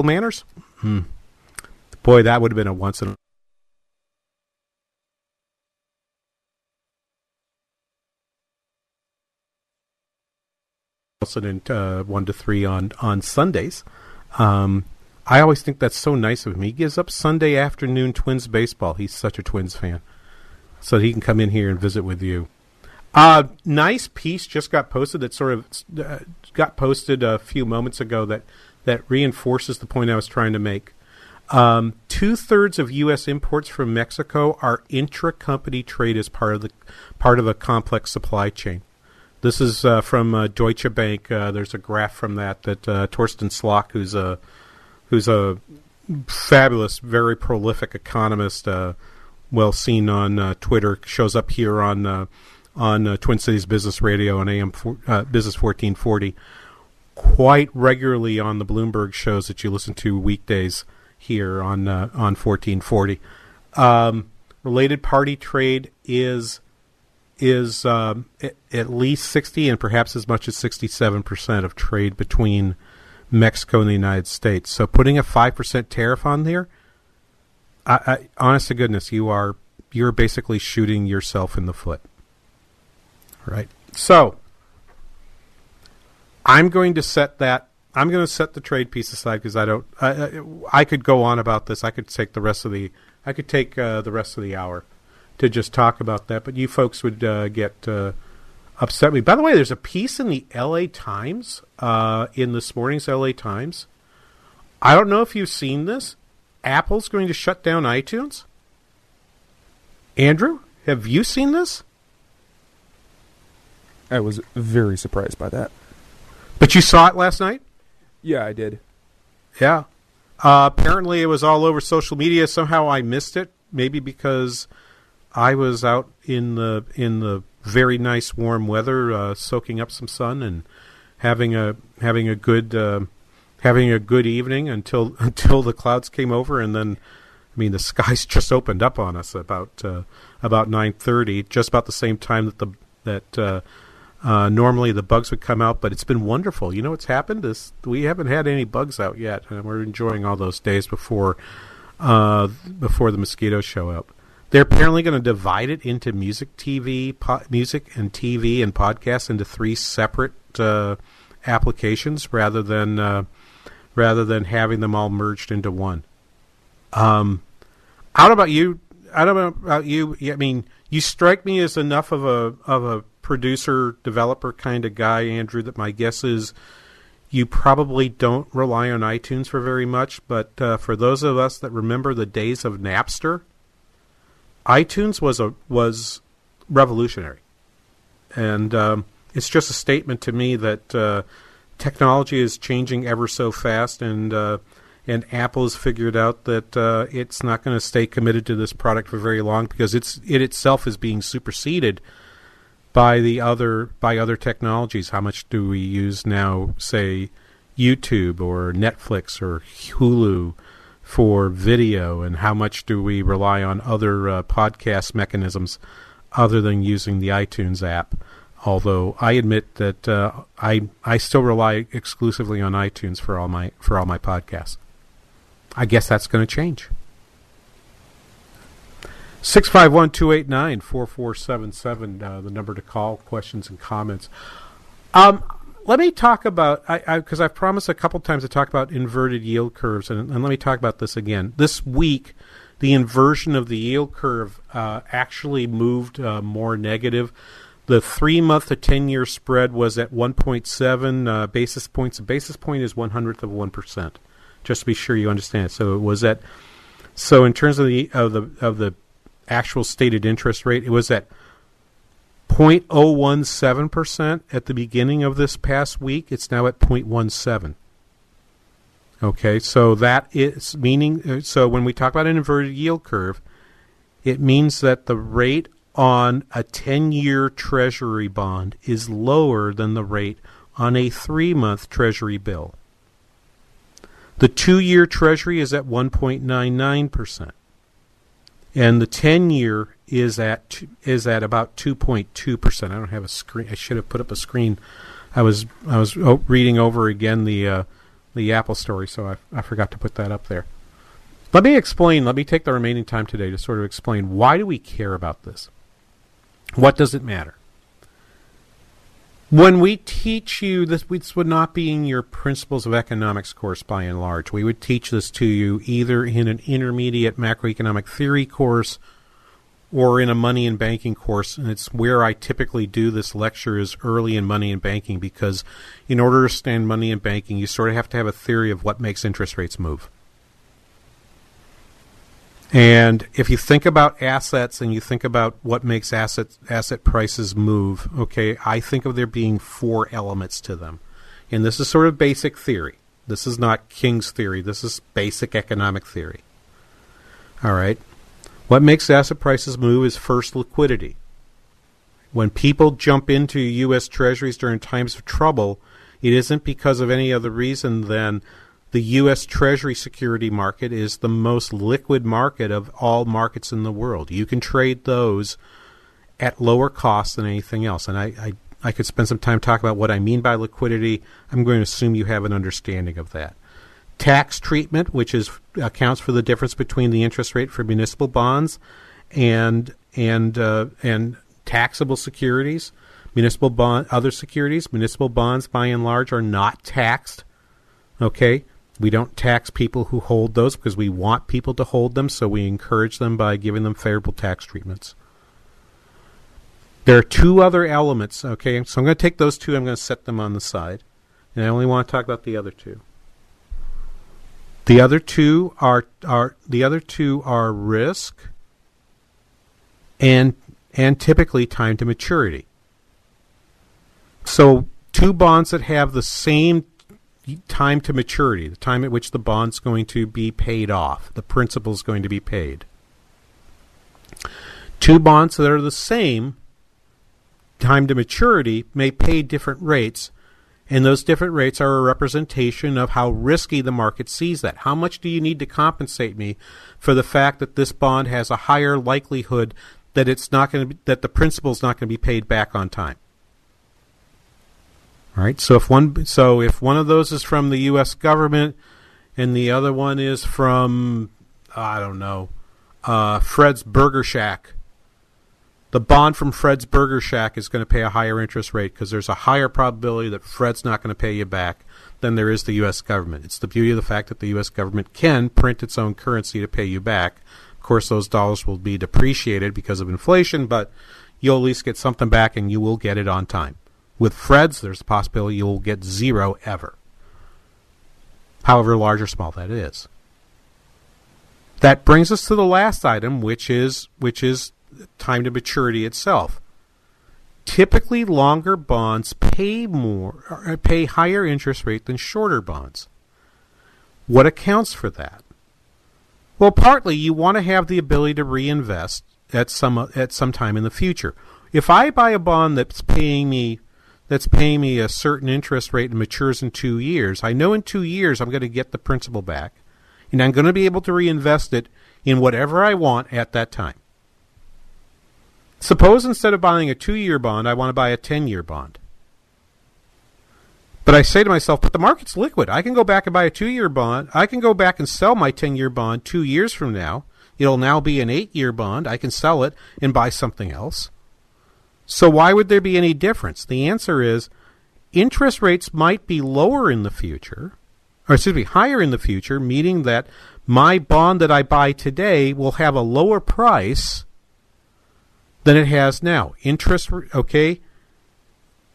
manners? Hmm. Boy, that would have been a once in a uh, one to three on on Sundays. Um, I always think that's so nice of him. He gives up Sunday afternoon Twins baseball. He's such a Twins fan, so he can come in here and visit with you. Uh, nice piece just got posted that sort of uh, got posted a few moments ago that that reinforces the point I was trying to make. Um, Two thirds of U.S. imports from Mexico are intra-company trade as part of the part of a complex supply chain. This is uh, from uh, Deutsche Bank. Uh, there's a graph from that that uh, Torsten Slok, who's a who's a fabulous, very prolific economist, uh, well seen on uh, Twitter, shows up here on on Twin Cities Business Radio and AM Business 1440 quite regularly on the Bloomberg shows that you listen to weekdays here on uh, on 1440. Um, related party trade is is um, at, least 60 and perhaps as much as 67 percent of trade between Mexico and the United States. So putting a five percent tariff on there, I, I, honest to goodness, you are you're basically shooting yourself in the foot. All right. So I'm going to set that. I'm going to set the trade piece aside because I don't. I, I, could go on about this. I could take the rest of the. I could take uh, the rest of the hour to just talk about that. But you folks would uh, get uh, upset me. By the way, there's a piece in the L.A. Times uh, in this morning's L.A. Times. I don't know if you've seen this. Apple's going to shut down iTunes. Andrew, have you seen this? I was very surprised by that. But you saw it last night? Yeah, I did. Yeah. Uh, apparently, it was all over social media. Somehow, I missed it. Maybe because I was out in the in the very nice warm weather, uh, soaking up some sun and having a having a good uh, having a good evening until until the clouds came over, and then I mean the skies just opened up on us about uh, about nine thirty, just about the same time that the that uh, normally the bugs would come out, but it's been wonderful. You know what's happened is we haven't had any bugs out yet, and we're enjoying all those days before uh, before the mosquitoes show up. They're apparently going to divide it into music, TV, po- music and TV and podcasts into three separate uh, applications rather than uh, rather than having them all merged into one. Um, I don't know about you. I don't know about you. I mean, you strike me as enough of a of a producer developer kind of guy, Andrew, that my guess is you probably don't rely on iTunes for very much. But uh, for those of us that remember the days of Napster, iTunes was a was revolutionary, and um, it's just a statement to me that uh, technology is changing ever so fast, and uh, and Apple has figured out that uh, it's not going to stay committed to this product for very long because it's it itself is being superseded by the other by other technologies. How much do we use now, say, YouTube or Netflix or Hulu for video, and how much do we rely on other uh, podcast mechanisms other than using the iTunes app? Although I admit that uh, I I still rely exclusively on iTunes for all my for all my podcasts. I guess that's going to change. 651 289 4477, uh, the number to call, questions and comments. Um, let me talk about I because I've promised a couple times to talk about inverted yield curves, and, and let me talk about this again. This week, the inversion of the yield curve uh, actually moved uh, more negative. The three month to 10 year spread was at 1.7 uh, basis points. A basis point is one hundredth of 1%, just to be sure you understand. So it was at, so in terms of the, of the, of the actual stated interest rate, it was at 0.017% at the beginning of this past week. It's now at 0.17. Okay, so that is meaning, uh, so when we talk about an inverted yield curve, it means that the rate on a 10 year Treasury bond is lower than the rate on a three month Treasury bill. The two year Treasury is at 1.99%, and the 10 year is at is at about 2.2%. I don't have a screen. I should have put up a screen. I was I was reading over again the uh, the Apple story, so I, I forgot to put that up there. Let me explain. Let me take the remaining time today to sort of explain why do we care about this. What does it matter? When we teach you this, this would not be in your principles of economics course by and large. We would teach this to you either in an intermediate macroeconomic theory course or in a money and banking course. And it's where I typically do this lecture is early in money and banking because in order to understand money and banking, you sort of have to have a theory of what makes interest rates move. And if you think about assets and you think about what makes asset asset prices move, okay, I think of there being four elements to them. And this is sort of basic theory. This is not King's theory. This is basic economic theory. All right. What makes asset prices move is first liquidity. When people jump into U.S. Treasuries during times of trouble, it isn't because of any other reason than the U.S. Treasury security market is the most liquid market of all markets in the world. You can trade those at lower cost than anything else. And I, I, I could spend some time talking about what I mean by liquidity. I'm going to assume you have an understanding of that. Tax treatment, which is accounts for the difference between the interest rate for municipal bonds and and uh, and taxable securities. Municipal bond, other securities, municipal bonds, by and large, are not taxed. Okay, we don't tax people who hold those because we want people to hold them, so we encourage them by giving them favorable tax treatments. There are two other elements, okay? So I'm going to take those two, I'm going to set them on the side. And I only want to talk about the other two. The other two are are the other two are risk and and typically time to maturity. So two bonds that have the same time to maturity, the time at which the bond's going to be paid off, the principal is going to be paid. Two bonds that are the same time to maturity may pay different rates, and those different rates are a representation of how risky the market sees that. How much do you need to compensate me for the fact that this bond has a higher likelihood that it's not going to be, that the principal is not going to be paid back on time? Right. So if one so if one of those is from the U.S. government, and the other one is from I don't know, uh, Fred's Burger Shack. The bond from Fred's Burger Shack is going to pay a higher interest rate because there's a higher probability that Fred's not going to pay you back than there is the U.S. government. It's the beauty of the fact that the U.S. government can print its own currency to pay you back. Of course, those dollars will be depreciated because of inflation, but you'll at least get something back and you will get it on time. With Fred's, there's a possibility you'll get zero ever, however large or small that is. That brings us to the last item, which is which is time to maturity itself. Typically, longer bonds pay more, uh, pay higher interest rate than shorter bonds. What accounts for that? Well, partly you want to have the ability to reinvest at some at some time in the future. If I buy a bond that's paying me that's paying me a certain interest rate and matures in two years, I know in two years I'm going to get the principal back, and I'm going to be able to reinvest it in whatever I want at that time. Suppose instead of buying a two year bond, I want to buy a 10 year bond. But I say to myself, but the market's liquid. I can go back and buy a two year bond. I can go back and sell my 10 year bond two years from now. It'll now be an eight year bond. I can sell it and buy something else. So why would there be any difference? The answer is interest rates might be lower in the future, or excuse me, higher in the future, meaning that my bond that I buy today will have a lower price than it has now. Interest, okay,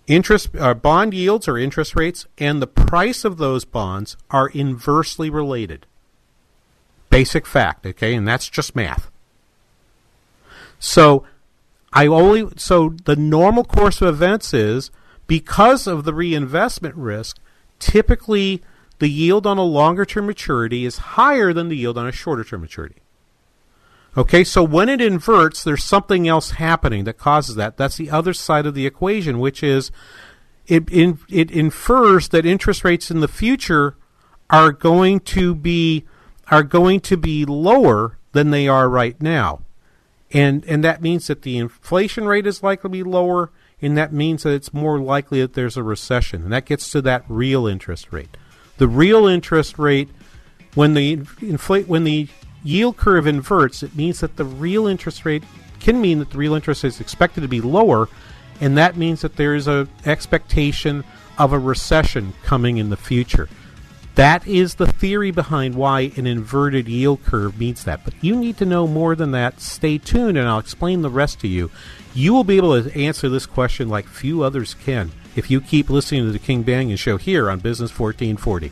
interest uh, bond yields or interest rates and the price of those bonds are inversely related. Basic fact, okay, and that's just math. So I only so the normal course of events is because of the reinvestment risk, typically the yield on a longer term maturity is higher than the yield on a shorter term maturity. Okay, so when it inverts, there's something else happening that causes that. That's the other side of the equation, which is it in, it infers that interest rates in the future are going to be are going to be lower than they are right now. And and that means that the inflation rate is likely to be lower and that means that it's more likely that there's a recession. And that gets to that real interest rate. The real interest rate when the inflate when the yield curve inverts, it means that the real interest rate can mean that the real interest is expected to be lower, and that means that there is an expectation of a recession coming in the future. That is the theory behind why an inverted yield curve means that. But you need to know more than that. Stay tuned, and I'll explain the rest to you. You will be able to answer this question like few others can if you keep listening to the King Banaian Show here on Business 1440.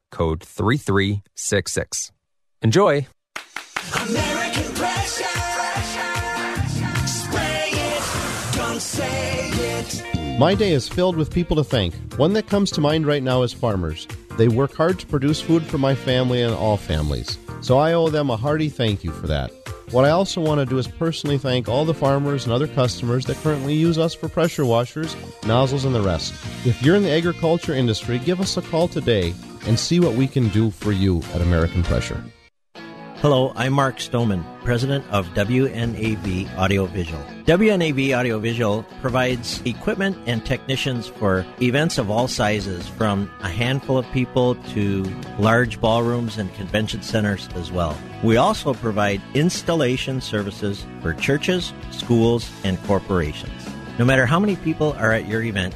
code 3366. Enjoy. American pressure. Spray it, don't say it. My day is filled with people to thank. One that comes to mind right now is farmers. They work hard to produce food for my family and all families. So I owe them a hearty thank you for that. What I also want to do is personally thank all the farmers and other customers that currently use us for pressure washers, nozzles, and the rest. If you're in the agriculture industry, give us a call today and see what we can do for you at American Pressure. Hello, I'm Mark Stoneman, president of WNAV Audiovisual. WNAV Audiovisual provides equipment and technicians for events of all sizes, from a handful of people to large ballrooms and convention centers as well. We also provide installation services for churches, schools, and corporations. No matter how many people are at your event,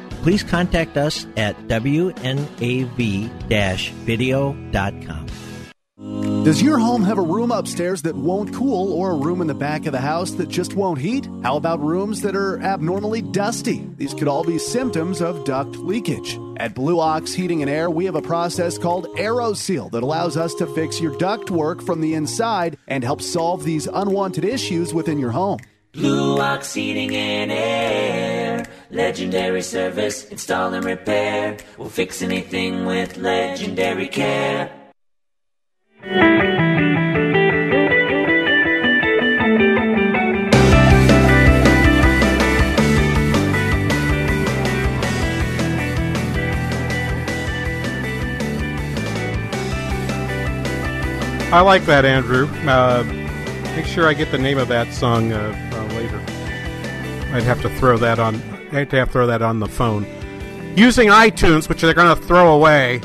Please contact us at wnav-video.com. Does your home have a room upstairs that won't cool or a room in the back of the house that just won't heat? How about rooms that are abnormally dusty? These could all be symptoms of duct leakage. At Blue Ox Heating and Air, we have a process called AeroSeal that allows us to fix your duct work from the inside and help solve these unwanted issues within your home. Blue Ox Heating and Air. Legendary service, install and repair. We'll fix anything with legendary care. I like that, Andrew. Uh, make sure I get the name of that song uh, uh, later. I'd have to throw that on. I'd have to throw that on the phone using iTunes, which they're going to throw away.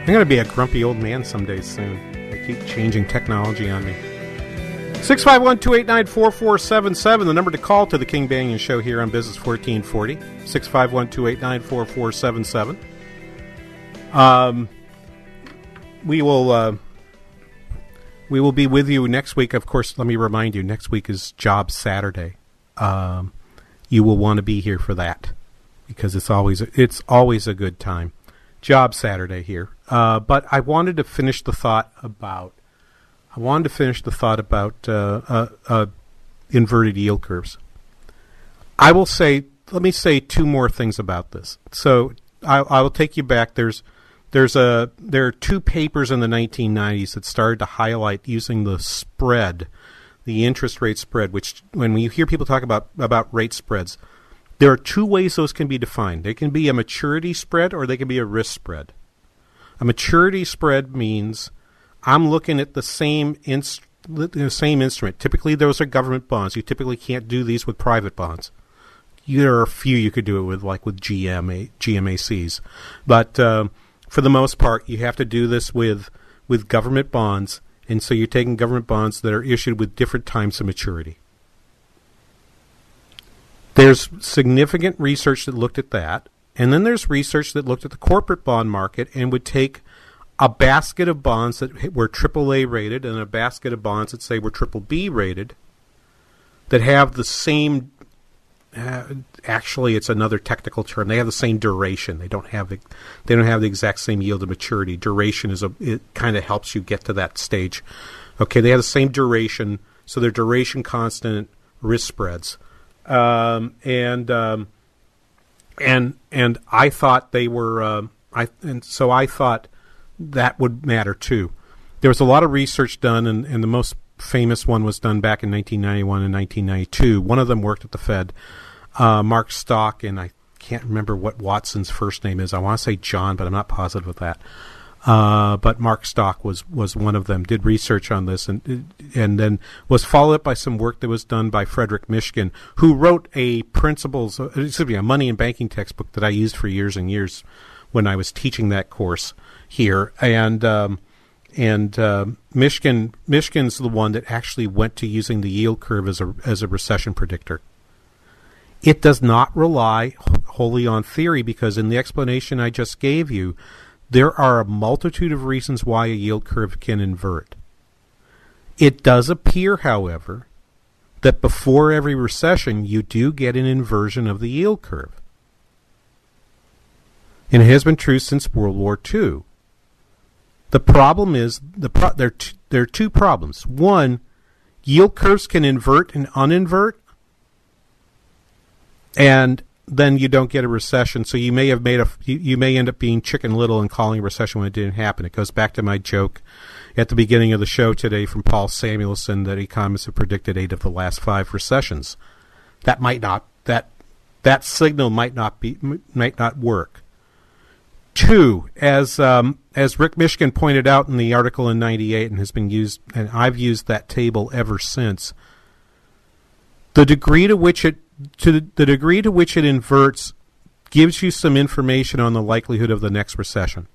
I'm going to be a grumpy old man someday soon. They keep changing technology on me. 651 289 4477, the number to call to the King Banaian Show here on Business 1440. 651 289 4477. Um, we will. Uh, we will be with you next week. Of course, let me remind you, next week is Job Saturday. Um, you will want to be here for that because it's always it's always a good time. Job Saturday here, uh, but I wanted to finish the thought about I wanted to finish the thought about uh, uh, uh, inverted yield curves. I will say, let me say two more things about this. So I, I will take you back. There's there's a there are two papers in the 1990s that started to highlight using the spread, the interest rate spread. Which when you hear people talk about about rate spreads, there are two ways those can be defined. They can be a maturity spread or they can be a risk spread. A maturity spread means I'm looking at the same inst- the same instrument. Typically, those are government bonds. You typically can't do these with private bonds. There are a few you could do it with, like with GMA, GMACs, but uh, for the most part, you have to do this with with government bonds, and so you're taking government bonds that are issued with different times of maturity. There's significant research that looked at that, and then there's research that looked at the corporate bond market and would take a basket of bonds that were AAA rated and a basket of bonds that say were triple B rated that have the same uh, actually it's another technical term. They have the same duration. They don't have the, they don't have the exact same yield to maturity. Duration is a it kind of helps you get to that stage. Okay they have the same duration so they're duration constant risk spreads. Um, and um, and and I thought they were uh, I and so I thought that would matter too. There was a lot of research done, and, and the most famous one was done back in 1991 and 1992. One of them worked at the Fed, uh, Mark Stock, and I can't remember what Watson's first name is. I want to say John, but I'm not positive of that. Uh, but Mark Stock was, was one of them. Did research on this, and and then was followed up by some work that was done by Frederic Mishkin, who wrote a principles, excuse me, a money and banking textbook that I used for years and years when I was teaching that course here, and um, and uh, Mishkin Mishkin's the one that actually went to using the yield curve as a as a recession predictor. It does not rely wholly on theory because in the explanation I just gave you, there are a multitude of reasons why a yield curve can invert. It does appear, however, that before every recession you do get an inversion of the yield curve. And it has been true since World War II. The problem is the pro- there t- there are two problems. One, yield curves can invert and uninvert, and then you don't get a recession. So you may have made a you, you may end up being chicken little and calling a recession when it didn't happen. It goes back to my joke at the beginning of the show today from Paul Samuelson that economists have predicted eight of the last five recessions. That might not that that signal might not be might not work. Two, as um, as Rick Mishkin pointed out in the article in '98, and has been used, and I've used that table ever since. The degree to which it to the, degree to which it inverts gives you some information on the likelihood of the next recession.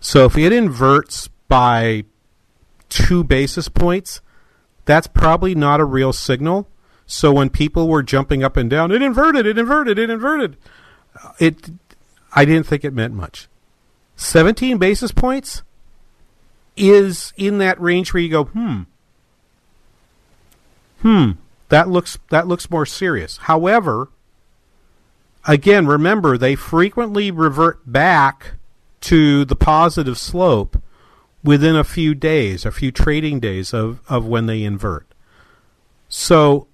So if it inverts by two basis points, that's probably not a real signal. So when people were jumping up and down, it inverted, it inverted, it inverted. It I didn't think it meant much. 17 basis points is in that range where you go, hmm, hmm, that looks that looks more serious. However, again, remember they frequently revert back to the positive slope within a few days, a few trading days of, of when they invert. So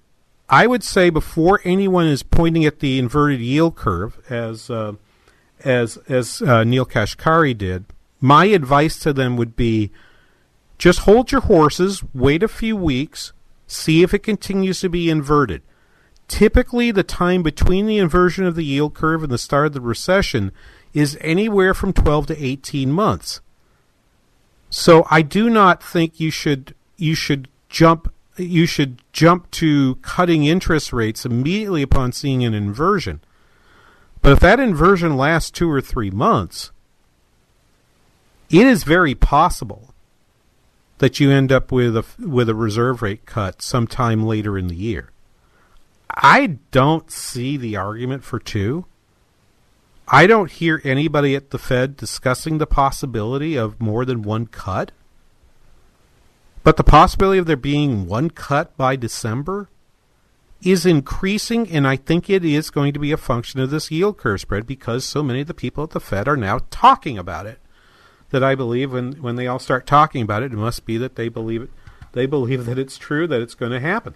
I would say before anyone is pointing at the inverted yield curve, as uh, as as uh, Neel Kashkari did, my advice to them would be just hold your horses, wait a few weeks, see if it continues to be inverted. Typically, the time between the inversion of the yield curve and the start of the recession is anywhere from 12 to 18 months. So I do not think you should you should jump you should jump to cutting interest rates immediately upon seeing an inversion. But if that inversion lasts two or three months, it is very possible that you end up with a with a reserve rate cut sometime later in the year. I don't see the argument for two. I don't hear anybody at the Fed discussing the possibility of more than one cut. But the possibility of there being one cut by December is increasing, and I think it is going to be a function of this yield curve spread because so many of the people at the Fed are now talking about it. That I believe when, when they all start talking about it, it must be that they believe it. They believe that it's true, that it's going to happen.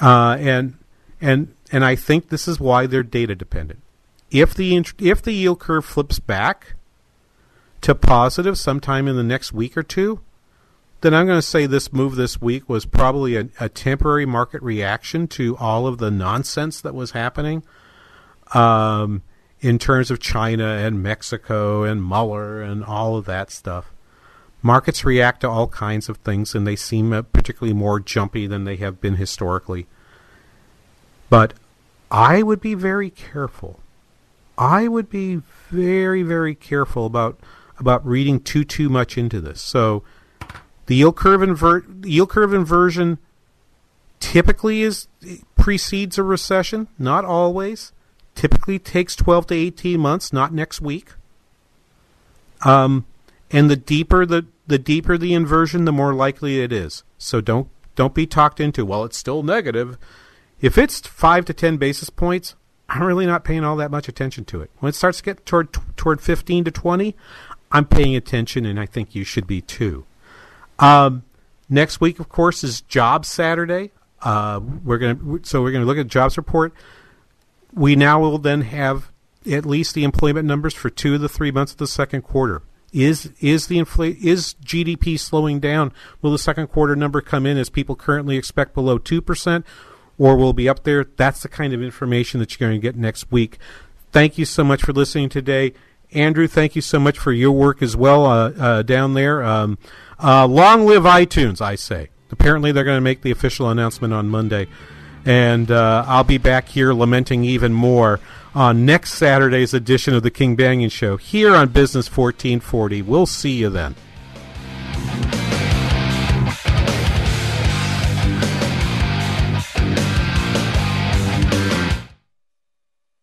Uh, and and and I think this is why they're data dependent. If the if the yield curve flips back to positive sometime in the next week or two, then I'm going to say this move this week was probably a, a temporary market reaction to all of the nonsense that was happening um, in terms of China and Mexico and Mueller and all of that stuff. Markets react to all kinds of things, and they seem uh, particularly more jumpy than they have been historically. But I would be very careful. I would be very, very careful about about reading too too much into this. So the yield curve invert yield curve inversion typically is precedes a recession, not always. Typically takes 12 to 18 months, not next week. Um, and the deeper the the deeper the inversion, the more likely it is. So don't don't be talked into. Well, it's still negative. If it's five to ten basis points, I'm really not paying all that much attention to it. When it starts to get toward toward 15 to 20, I'm paying attention, and I think you should be too. Um, next week, of course, is Jobs Saturday. Uh, we're gonna so we're gonna look at jobs report. We now will then have at least the employment numbers for two of the three months of the second quarter. Is is the infl- is GDP slowing down? Will the second quarter number come in as people currently expect below two percent, or will be up there? That's the kind of information that you're going to get next week. Thank you so much for listening today, Andrew. Thank you so much for your work as well uh, uh, down there. Um, uh, long live iTunes, I say. Apparently, they're going to make the official announcement on Monday. And uh, I'll be back here lamenting even more on next Saturday's edition of the King Banaian Show here on Business 1440. We'll see you then.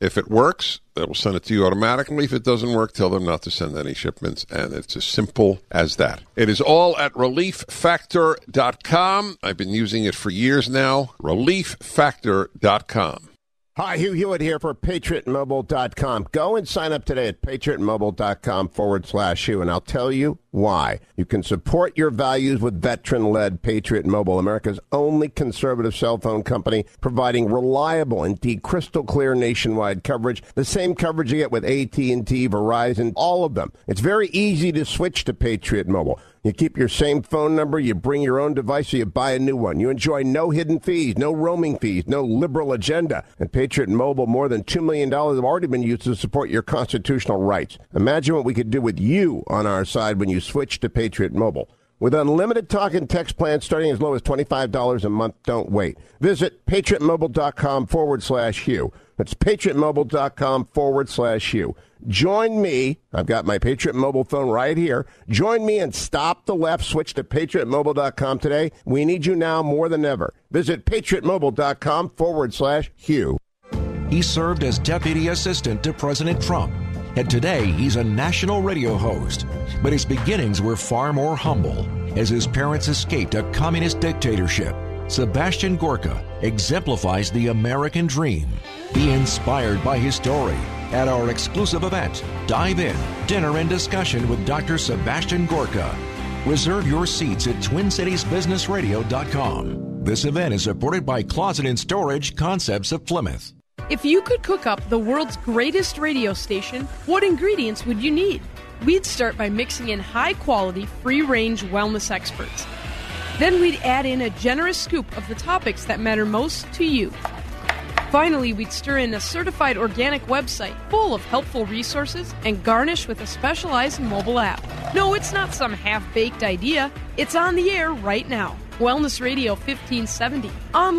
If it works, they will send it to you automatically. If it doesn't work, tell them not to send any shipments. And it's as simple as that. It is all at relieffactor.com. I've been using it for years now. Relieffactor.com. Hi, Hugh Hewitt here for PatriotMobile.com. Go and sign up today at PatriotMobile.com forward slash Hugh, and I'll tell you why. You can support your values with veteran-led Patriot Mobile, America's only conservative cell phone company, providing reliable, indeed crystal clear nationwide coverage. The same coverage you get with AT&T, Verizon, all of them. It's very easy to switch to Patriot Mobile. You keep your same phone number, you bring your own device, or you buy a new one. You enjoy no hidden fees, no roaming fees, no liberal agenda. And Patriot Mobile, more than $2 million have already been used to support your constitutional rights. Imagine what we could do with you on our side when you switch to Patriot Mobile. With unlimited talk and text plans starting as low as $25 a month, don't wait. Visit patriotmobile.com forward slash Hugh. That's patriotmobile.com forward slash Hugh. Join me. I've got my Patriot Mobile phone right here. Join me and stop the left. Switch to patriotmobile.com today. We need you now more than ever. Visit patriotmobile.com forward slash Hugh. He served as deputy assistant to President Trump and today he's a national radio host. But his beginnings were far more humble as his parents escaped a communist dictatorship. Sebastian Gorka exemplifies the American dream. Be inspired by his story at our exclusive event, Dive In, Dinner and Discussion with Dr. Sebastian Gorka. Reserve your seats at TwinCitiesBusinessRadio.com. This event is supported by Closet and Storage Concepts of Plymouth. If you could cook up the world's greatest radio station, what ingredients would you need? We'd start by mixing in high quality, free range wellness experts. Then we'd add in a generous scoop of the topics that matter most to you. Finally, we'd stir in a certified organic website full of helpful resources and garnish with a specialized mobile app. No, it's not some half baked idea, it's on the air right now. Wellness Radio 1570. On